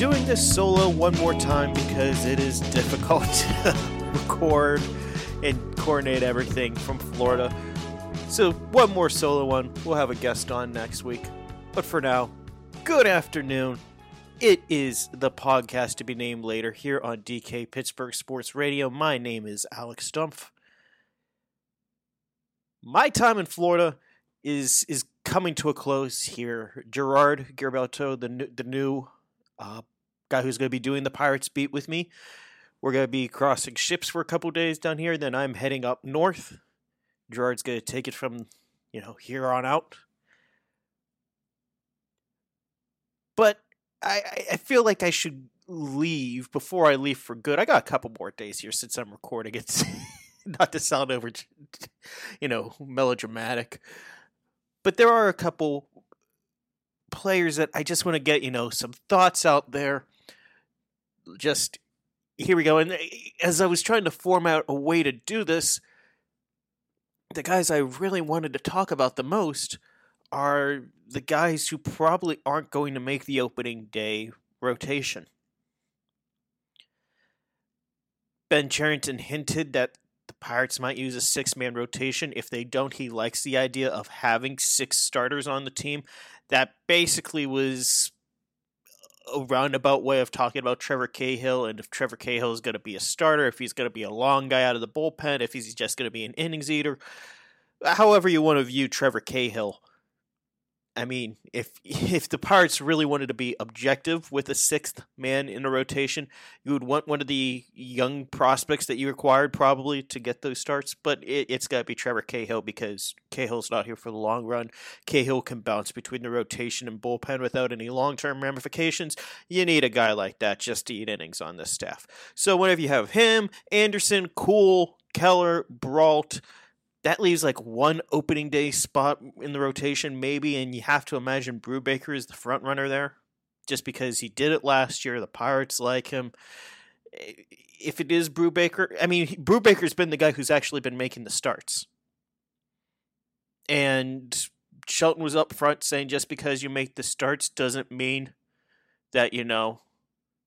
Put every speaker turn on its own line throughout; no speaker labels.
Doing this solo one more time because it is difficult to record and coordinate everything from Florida. So, one more solo one. We'll have a guest on next week. But for now, good afternoon. It is the podcast to be named later here on DK Pittsburgh Sports Radio. My name is Alex Stumpf. My time in Florida is is coming to a close here. Gerard Girabalto, the the new uh, guy who's going to be doing the Pirates beat with me. We're going to be crossing ships for a couple days down here. Then I'm heading up north. Gerard's going to take it from you know here on out. But I, I feel like I should leave before I leave for good. I got a couple more days here since I'm recording. It's not to sound over, you know, melodramatic, but there are a couple players that I just want to get, you know, some thoughts out there. Just here we go. And eh, as I was trying to form out a way to do this, the guys I really wanted to talk about the most are the guys who probably aren't going to make the opening day rotation. Ben Cherington hinted that the Pirates might use a six man rotation. If they don't, he likes the idea of having six starters on the team. That basically was a roundabout way of talking about Trevor Cahill and if Trevor Cahill is going to be a starter, if he's going to be a long guy out of the bullpen, if he's just going to be an innings eater. However, you want to view Trevor Cahill I mean, if if the Pirates really wanted to be objective with a sixth man in a rotation, you would want one of the young prospects that you acquired probably to get those starts. But it, has got to be Trevor Cahill because Cahill's not here for the long run. Cahill can bounce between the rotation and bullpen without any long term ramifications. You need a guy like that just to eat innings on this staff. So whenever you have him, Anderson, Kuhl, Keller, Brault that leaves like one opening day spot in the rotation, maybe, and you have to imagine Brubaker is the front runner there, just because he did it last year. The Pirates like him. If it is Brubaker, I mean, Brubaker's been the guy who's actually been making the starts, and Shelton was up front saying just because you make the starts doesn't mean that you know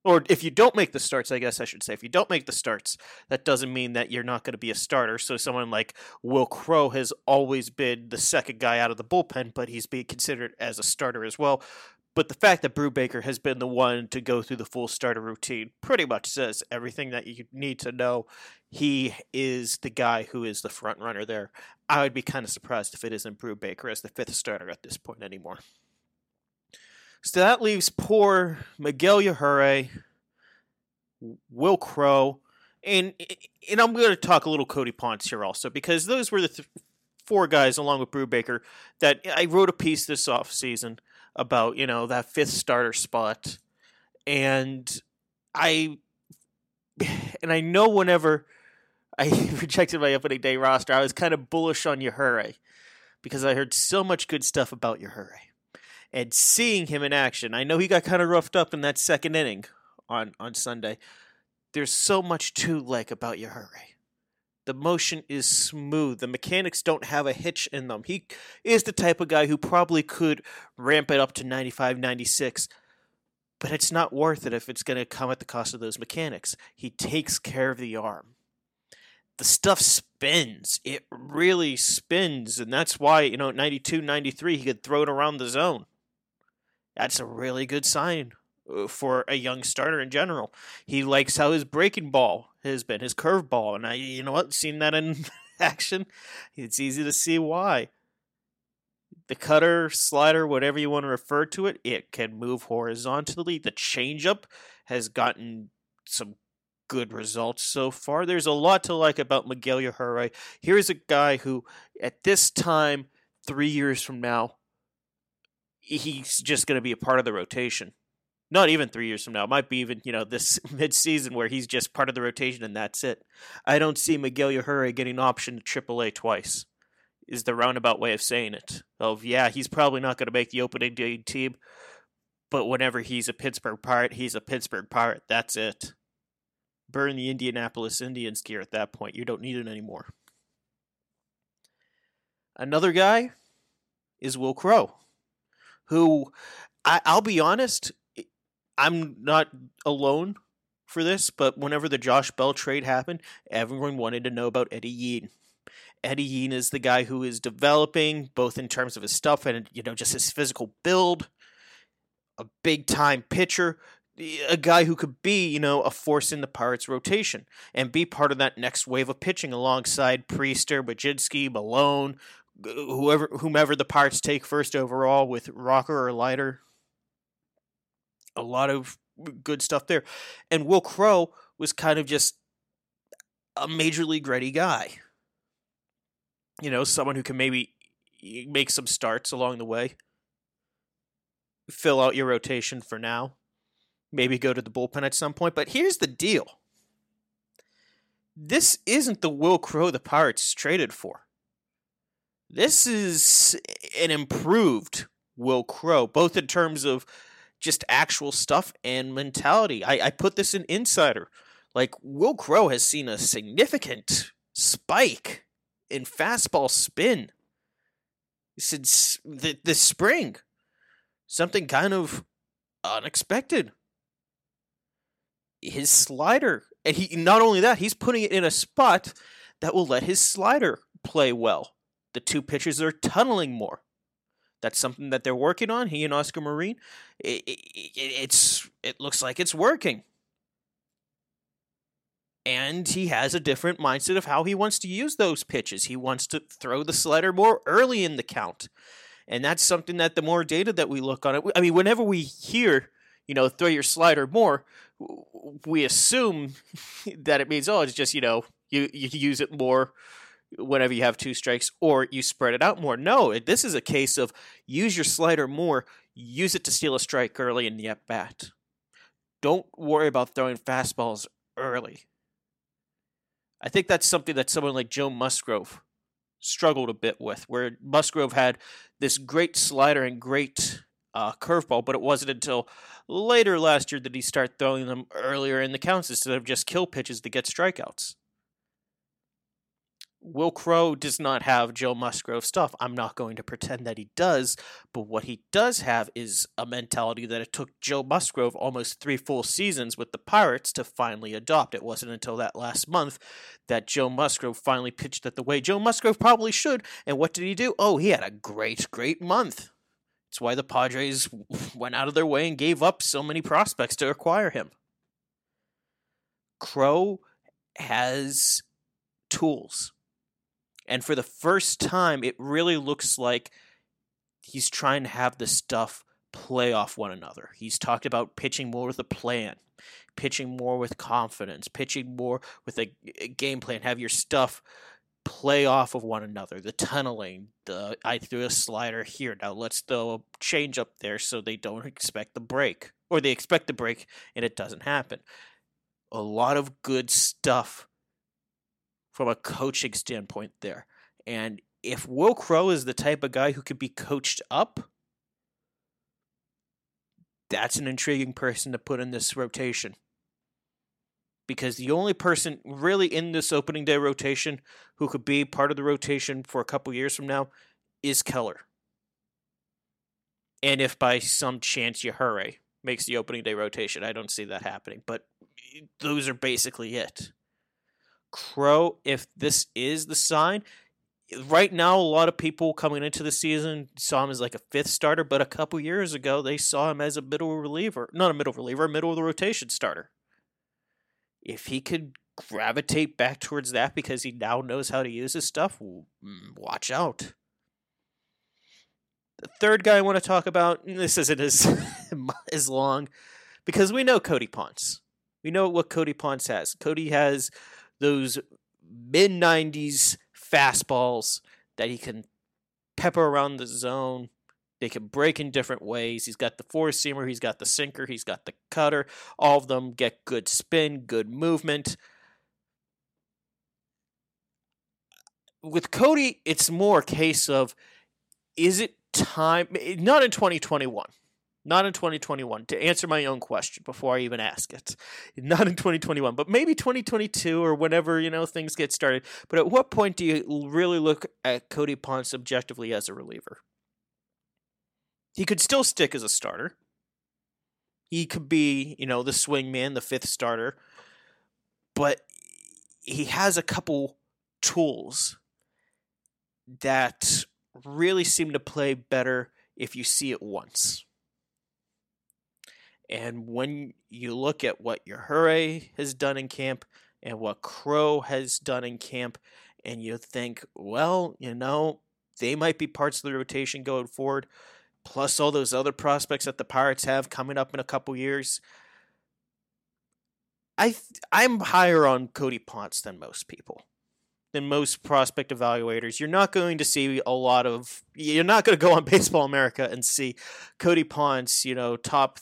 or if you don't make the starts, I guess I should say, if you don't make the starts, that doesn't mean that you're not going to be a starter. So someone like Will Crowe has always been the second guy out of the bullpen, but he's being considered as a starter as well. But the fact that Brubaker has been the one to go through the full starter routine pretty much says everything that you need to know. He is the guy who is the front runner there. I would be kind of surprised if it isn't Brubaker as the fifth starter at this point anymore. So that leaves poor Miguel Yajure, Will Crowe, and and I'm going to talk a little Cody Ponce here also because those were the th- four guys along with Brubaker that I wrote a piece this off season about you know that fifth starter spot, and I and I know whenever I rejected my opening day roster, I was kind of bullish on Yajure because I heard so much good stuff about Yajure and seeing him in action. I know he got kind of roughed up in that second inning on on Sunday. There's so much to like about Yajure. The motion is smooth. The mechanics don't have a hitch in them. He is the type of guy who probably could ramp it up to 95, 96, but it's not worth it if it's going to come at the cost of those mechanics. He takes care of the arm. The stuff spins. It really spins, and that's why, you know, 92, 93, he could throw it around the zone that's a really good sign uh, for a young starter in general. He likes how his breaking ball has been, his curveball, and I, you know what, seen that in action, it's easy to see why. The cutter, slider, whatever you want to refer to it, it can move horizontally. The changeup has gotten some good results so far. There's a lot to like about Miguel Yajure. Here's a guy who, at this time, three years from now, he's just going to be a part of the rotation. Not even three years from now. It might be even, you know, this mid-season where he's just part of the rotation and that's it. I don't see Miguel Yajure getting option to AAA twice. Is the roundabout way of saying it. Of yeah, he's probably not going to make the opening day team, but whenever he's a Pittsburgh Pirate, he's a Pittsburgh Pirate. That's it. Burn the Indianapolis Indians gear at that point. You don't need it anymore. Another guy is Will Crowe, who I, I'll be honest, I'm not alone for this, but whenever the Josh Bell trade happened, everyone wanted to know about Eddy Yean. Eddy Yean is the guy who is developing both in terms of his stuff and you know just his physical build. A big time pitcher, a guy who could be, you know, a force in the Pirates rotation and be part of that next wave of pitching alongside Priester, Mlodzinski, Malone, whoever whomever the Pirates take first overall with Rocker or Leiter. A lot of good stuff there. And Will Crowe was kind of just a major league ready guy. You know, someone who can maybe make some starts along the way. Fill out your rotation for now. Maybe go to the bullpen at some point. But here's the deal. This isn't the Will Crowe the Pirates traded for. This is an improved Will Crowe, both in terms of just actual stuff and mentality. I, I put this in Insider. Like, Will Crowe has seen a significant spike in fastball spin since the, the spring. Something kind of unexpected. His slider, and he not only that, he's putting it in a spot that will let his slider play well the two pitchers are tunneling more. That's something that they're working on. He and Oscar Marin. It, it, it's it looks like it's working, and he has a different mindset of how he wants to use those pitches. He wants to throw the slider more early in the count, and that's something that the more data that we look on it. I mean, whenever we hear you know throw your slider more, we assume that it means oh it's just you know you you use it more whenever you have two strikes or you spread it out more. No, this is a case of use your slider more, use it to steal a strike early in the at bat. Don't worry about throwing fastballs early. I think that's something that someone like Joe Musgrove struggled a bit with, where Musgrove had this great slider and great uh, curveball, but it wasn't until later last year that he started throwing them earlier in the counts instead of just kill pitches to get strikeouts. Will Crowe does not have Joe Musgrove stuff. I'm not going to pretend that he does, but what he does have is a mentality that it took Joe Musgrove almost three full seasons with the Pirates to finally adopt. It wasn't until that last month that Joe Musgrove finally pitched it the way Joe Musgrove probably should. And what did he do? Oh, he had a great, great month. It's why the Padres went out of their way and gave up so many prospects to acquire him. Crowe has tools and for the first time, it really looks like he's trying to have the stuff play off one another. He's talked about pitching more with a plan, pitching more with confidence, pitching more with a, a game plan. Have your stuff play off of one another. The tunneling, the I threw a slider here. Now let's throw a change up there so they don't expect the break. Or they expect the break and it doesn't happen. A lot of good stuff from a coaching standpoint there. And if Will Crowe is the type of guy who could be coached up, that's an intriguing person to put in this rotation. Because the only person really in this opening day rotation who could be part of the rotation for a couple years from now is Keller. And if by some chance Yajure makes the opening day rotation, I don't see that happening. But those are basically it. Crowe, if this is the sign, right now a lot of people coming into the season saw him as like a fifth starter, but a couple years ago they saw him as a middle reliever, not a middle reliever, a middle of the rotation starter. If he could gravitate back towards that because he now knows how to use his stuff, mm, watch out. The third guy I want to talk about, this isn't as as long, because we know Cody Ponce. We know what Cody Ponce has. Cody has those mid 90s fastballs that he can pepper around the zone. They can break in different ways. He's got the four seamer, he's got the sinker, he's got the cutter. All of them get good spin, good movement. With Cody, it's more a case of is it time? Not in 2021 not in 2021, to answer my own question before I even ask it. Not in 2021, but maybe 2022 or whenever, you know, things get started. But at what point do you really look at Cody Ponce objectively as a reliever? He could still stick as a starter. He could be, you know, the swing man, the fifth starter. But he has a couple tools that really seem to play better if you see it once. And when you look at what Yajure has done in camp and what Crowe has done in camp, and you think, well, you know, they might be parts of the rotation going forward, plus all those other prospects that the Pirates have coming up in a couple years. I th- I'm higher on Cody Ponce than most people, than most prospect evaluators. You're not going to see a lot of. You're not going to go on Baseball America and see Cody Ponce, you know, top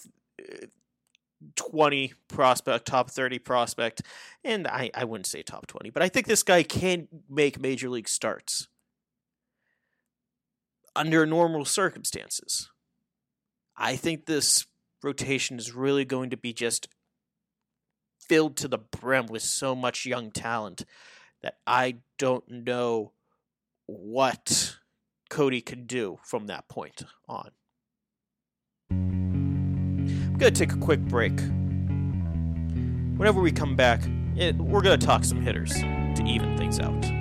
20 prospect, top 30 prospect, and I, I wouldn't say top 20, but I think this guy can make major league starts under normal circumstances. I think this rotation is really going to be just filled to the brim with so much young talent that I don't know what Cody can do from that point on to take a quick break. Whenever we come back, it, we're to talk some hitters to even things out.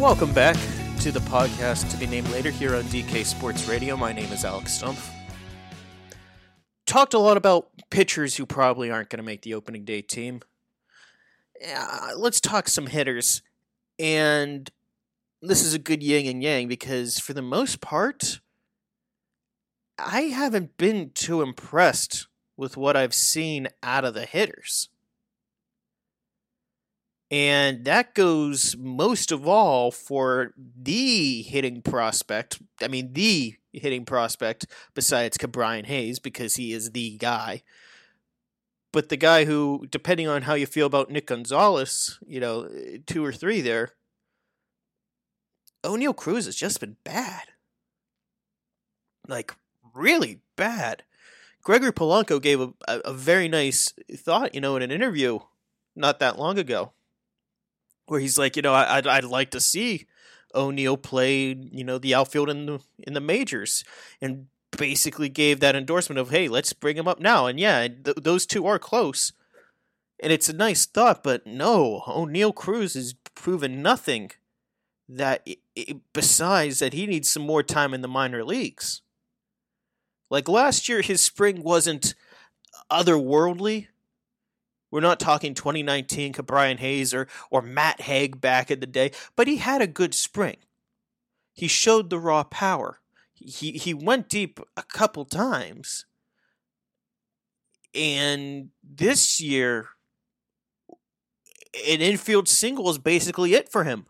Welcome back to the podcast to be named later here on DK Sports Radio. My name is Alex Stumpf. Talked a lot about pitchers who probably aren't going to make the opening day team. Uh, let's talk some hitters. And this is a good yin and yang because, for the most part, I haven't been too impressed with what I've seen out of the hitters. And that goes most of all for the hitting prospect. I mean, the hitting prospect besides Ke'Bryan Hayes because he is the guy. But the guy who, depending on how you feel about Nick Gonzalez, you know, two or three there, Oneil Cruz has just been bad. Like, really bad. Gregory Polanco gave a, a, a very nice thought, you know, in an interview not that long ago where he's like, you know, I, would I'd like to see Oneil play, you know, the outfield in the in the majors, and basically gave that endorsement of, hey, let's bring him up now. And yeah, th- those two are close, and it's a nice thought, but no, Oneil Cruz has proven nothing. That it, besides that, he needs some more time in the minor leagues. Like last year, his spring wasn't otherworldly, we're not talking 2019 Ke'Bryan Hayes or, or Matt Hague back in the day, but he had a good spring. He showed the raw power. He, he went deep a couple times. And this year, an infield single is basically it for him.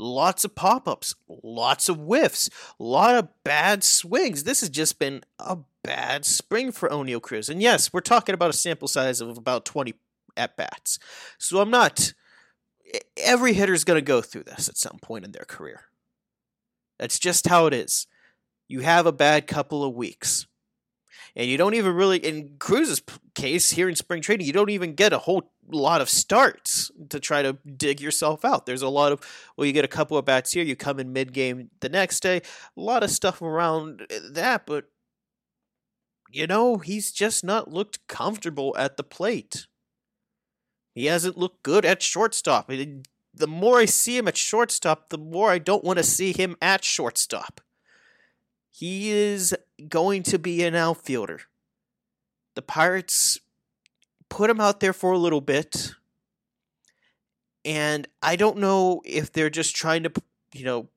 Lots of pop ups, lots of whiffs, a lot of bad swings. This has just been a bad spring for Oneil Cruz. And yes, we're talking about a sample size of about 20 at bats. So I'm not. Every hitter's going to go through this at some point in their career. That's just how it is. you have a bad couple of weeks. And you don't even really, in Cruz's case here in spring training, you don't even get a whole lot of starts to try to dig yourself out. There's a lot of, well, you get a couple of bats here, you come in mid game the next day, a lot of stuff around eh, that, but, you know, he's just not looked comfortable at the plate. He hasn't looked good at shortstop. The more I see him at shortstop, the more I don't want to see him at shortstop. He is going to be an outfielder. The Pirates put him out there for a little bit. And I don't know if they're just trying to, you know,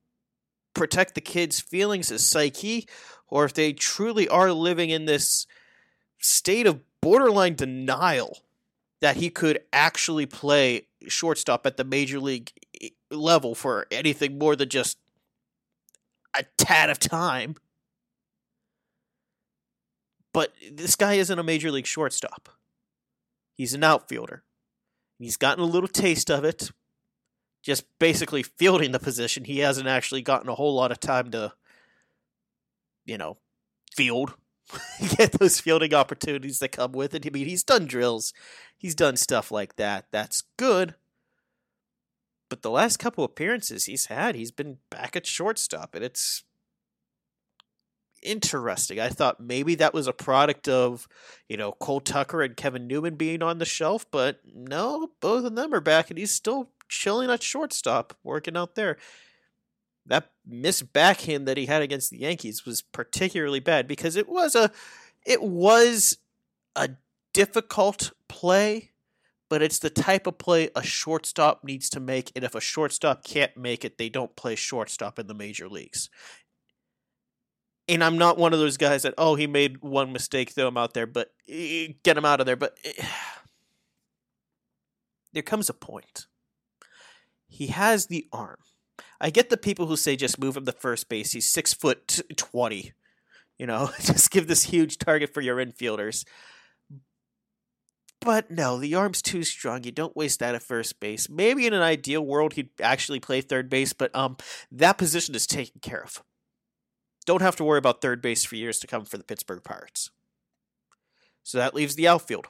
protect the kid's feelings, his psyche, or if they truly are living in this state of borderline denial that he could actually play shortstop at the major league eh, level for anything more than just a tad of time. But this guy isn't a major league shortstop. He's an outfielder. He's gotten a little taste of it, just basically fielding the position. He hasn't actually gotten a whole lot of time to, you know, field, get those fielding opportunities that come with it. I mean, he's done drills, he's done stuff like that. That's good. But the last couple appearances he's had, he's been back at shortstop, and it's interesting. I thought maybe that was a product of, you know, Cole Tucker and Kevin Newman being on the shelf, but no, both of them are back and he's still chilling at shortstop, working out there. That missed backhand that he had against the Yankees was particularly bad because it was a it was a difficult play, but it's the type of play a shortstop needs to make, and if a shortstop can't make it, they don't play shortstop in the major leagues and I'm not one of those guys that oh he made one mistake, throw him out there, but eh, get him out of there. But eh, there comes a point. He has the arm. I get the people who say just move him to first base. He's six foot twenty. You know, just give this huge target for your infielders. But no, the arm's too strong. You don't waste that at first base. Maybe in an ideal world he'd actually play third base, but um that position is taken care of don't have to worry about third base for years to come for the Pittsburgh Pirates. So that leaves the outfield.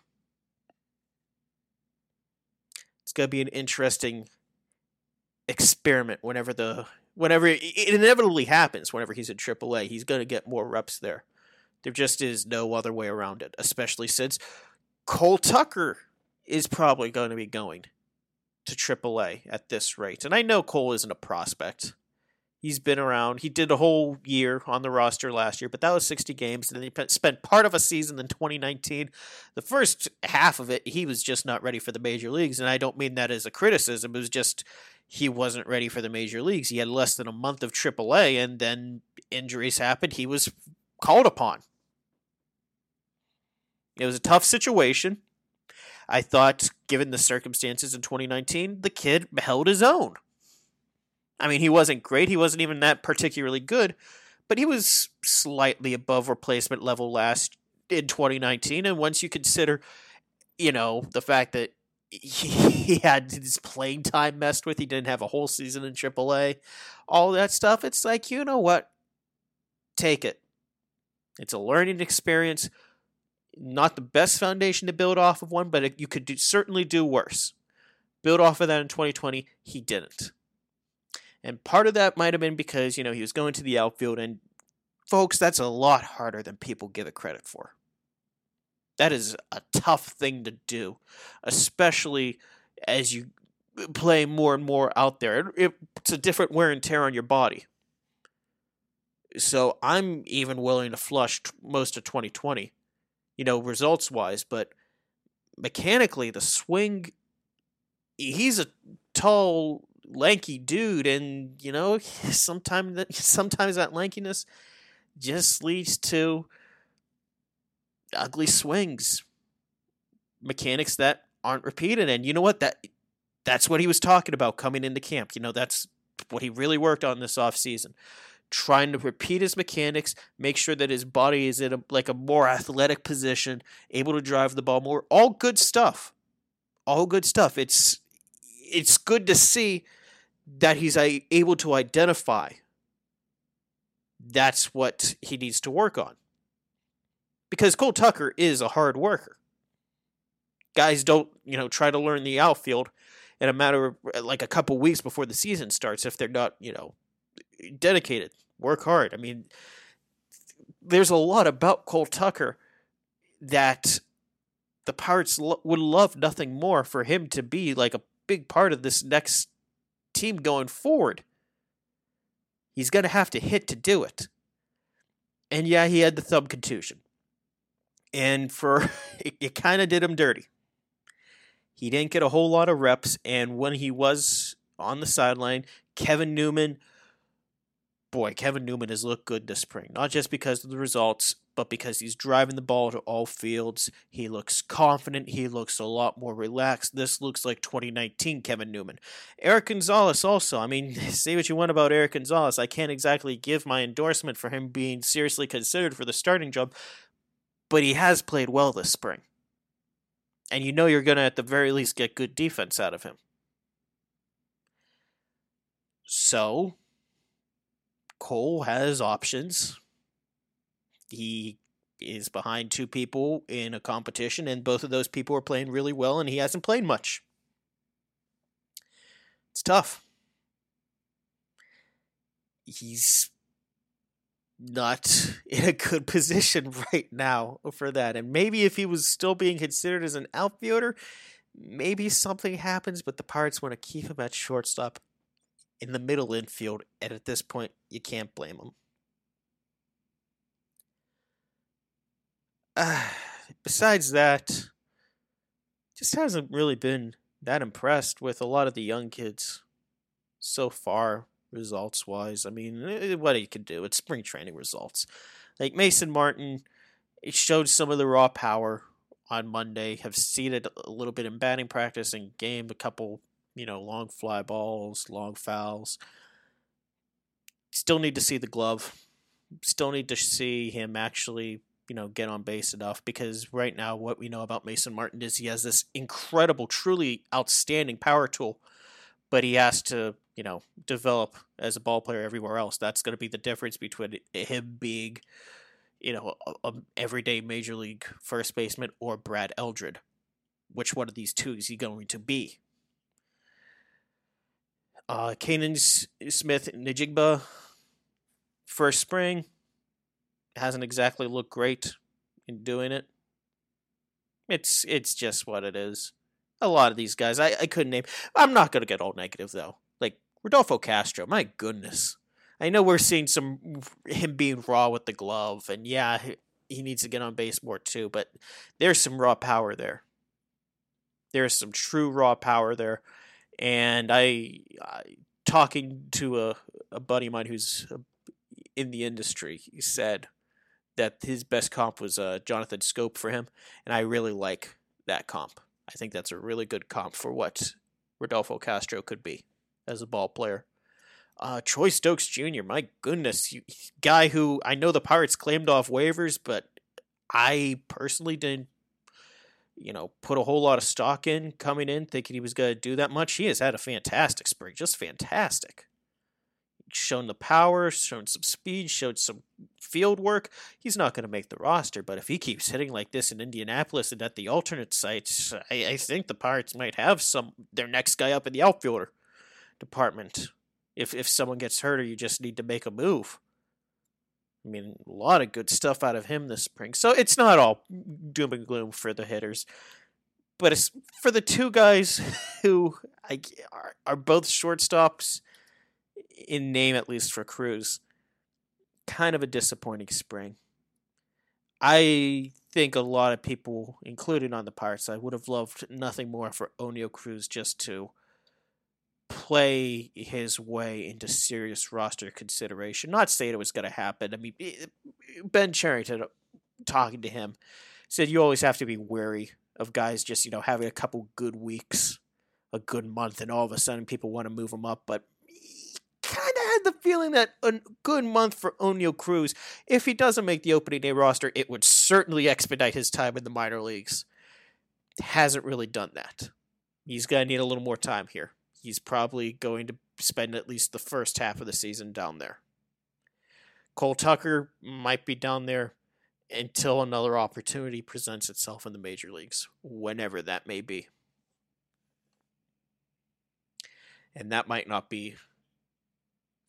It's going to be an interesting experiment whenever the whenever it inevitably happens whenever he's in AAA, he's going to get more reps there. There just is no other way around it, especially since Cole Tucker is probably going to be going to AAA at this rate. And I know Cole isn't a prospect. He's been around. He did a whole year on the roster last year, but that was 60 games. And then he spent part of a season in 2019. The first half of it, he was just not ready for the major leagues. And I don't mean that as a criticism. It was just he wasn't ready for the major leagues. He had less than a month of AAA, and then injuries happened. He was called upon. It was a tough situation. I thought, given the circumstances in 2019, the kid held his own. I mean, he wasn't great. He wasn't even that particularly good, but he was slightly above replacement level last in 2019. And once you consider, you know, the fact that he had his playing time messed with, he didn't have a whole season in AAA, all that stuff, it's like, you know what? Take it. It's a learning experience. Not the best foundation to build off of one, but you could do, certainly do worse. Build off of that in 2020. He didn't. And part of that might have been because, you know, he was going to the outfield. And folks, that's a lot harder than people give it credit for. That is a tough thing to do, especially as you play more and more out there. It, It's a different wear and tear on your body. So I'm even willing to flush most of 2020, you know, results wise, but mechanically, the swing, he's a tall lanky dude, and you know, sometimes that sometimes that lankiness just leads to ugly swings, mechanics that aren't repeated. And you know what? That that's what he was talking about coming into camp. You know, that's what he really worked on this off season. Trying to repeat his mechanics, make sure that his body is in a like a more athletic position, able to drive the ball more. All good stuff. All good stuff. It's it's good to see that he's able to identify that's what he needs to work on. Because Cole Tucker is a hard worker. Guys don't, you know, try to learn the outfield in a matter of like a couple weeks before the season starts if they're not, you know, dedicated. Work hard. I mean, there's a lot about Cole Tucker that the Pirates lo- would love nothing more for him to be like a big part of this next team going forward. He's going to have to hit to do it. And yeah, he had the thumb contusion. And for it, it kind of did him dirty. He didn't get a whole lot of reps and when he was on the sideline, Kevin Newman boy, Kevin Newman has looked good this spring. Not just because of the results, but because he's driving the ball to all fields. He looks confident. He looks a lot more relaxed. This looks like 2019 Kevin Newman. Erik Gonzalez also. I mean, say what you want about Erik Gonzalez. I can't exactly give my endorsement for him being seriously considered for the starting job, but he has played well this spring. And you know you're going to, at the very least, get good defense out of him. So, Cole has options. He is behind two people in a competition, and both of those people are playing really well, and he hasn't played much. It's tough. He's not in a good position right now for that. And maybe if he was still being considered as an outfielder, maybe something happens, but the Pirates want to keep him at shortstop in the middle infield, and at this point, you can't blame him. Uh, besides that, just hasn't really been that impressed with a lot of the young kids so far, results wise. I mean, eh, what he can do, it's spring training results. Like Mason Martin, it showed some of the raw power on Monday, have seen it a little bit in batting practice and game, a couple you know, long fly balls, long fouls. Still need to see the glove. Still need to see him actually, you know, get on base enough because right now what we know about Mason Martin is he has this incredible, truly outstanding power tool, but he has to, you know, develop as a ball player everywhere else. That's going to be the difference between him being, you know, a, a everyday major league first baseman or Brad Eldred. Which one of these two is he going to be? Uh, Canaan Smith Njigba, first spring, hasn't exactly looked great in doing it. It's it's just what it is. A lot of these guys, I, I couldn't name. I'm not gonna get all negative though. Like Rodolfo Castro, my goodness. I know we're seeing some him being raw with the glove, and yeah, he, he needs to get on base more too. But there's some raw power there. There's some true raw power there and I, I talking to a, a buddy of mine who's uh, in the industry, he said that his best comp was uh, Jonathan Schoop for him, and I really like that comp. I think that's a really good comp for what Rodolfo Castro could be as a ball player. Uh, Troy Stokes Jr., my goodness, you, guy who I know the Pirates claimed off waivers, but I personally didn't you know, put a whole lot of stock in coming in, thinking he was going to do that much. He has had a fantastic spring, just fantastic. Shown the power, shown some speed, showed some field work. He's not going to make the roster, but if he keeps hitting like this in Indianapolis and at the alternate sites, I, I think the Pirates might have some their next guy up in the outfielder department. If if someone gets hurt or you just need to make a move. I mean, a lot of good stuff out of him this spring. So it's not all doom and gloom for the hitters. But it's for the two guys who are both shortstops in name, at least for Cruz, kind of a disappointing spring. I think a lot of people, including on the Pirates I would have loved nothing more for Oneil Cruz just to play his way into serious roster consideration. Not saying it was going to happen. I mean, Ben Cherington uh, talking to him, said you always have to be wary of guys just, you know, having a couple good weeks, a good month, and all of a sudden people want to move them up. But kind of had the feeling that a good month for Oneil Cruz, if he doesn't make the opening day roster, it would certainly expedite his time in the minor leagues. Hasn't really done that. He's going to need a little more time here he's probably going to spend at least the first half of the season down there. Cole Tucker might be down there until another opportunity presents itself in the major leagues, whenever that may be. And that might not be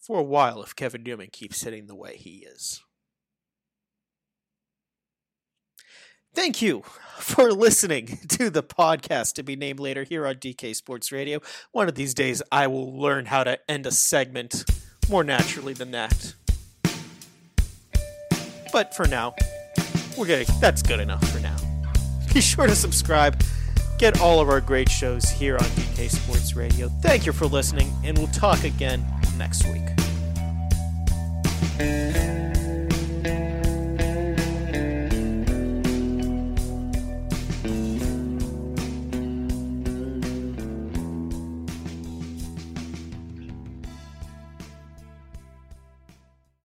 for a while if Kevin Newman keeps hitting the way he is. Thank you for listening to the podcast to be named later here on DK Sports Radio. One of these days, I will learn how to end a segment more naturally than that. But for now, we're getting that's good enough for now. Be sure to subscribe. Get all of our great shows here on DK Sports Radio. Thank you for listening, and we'll talk again next week.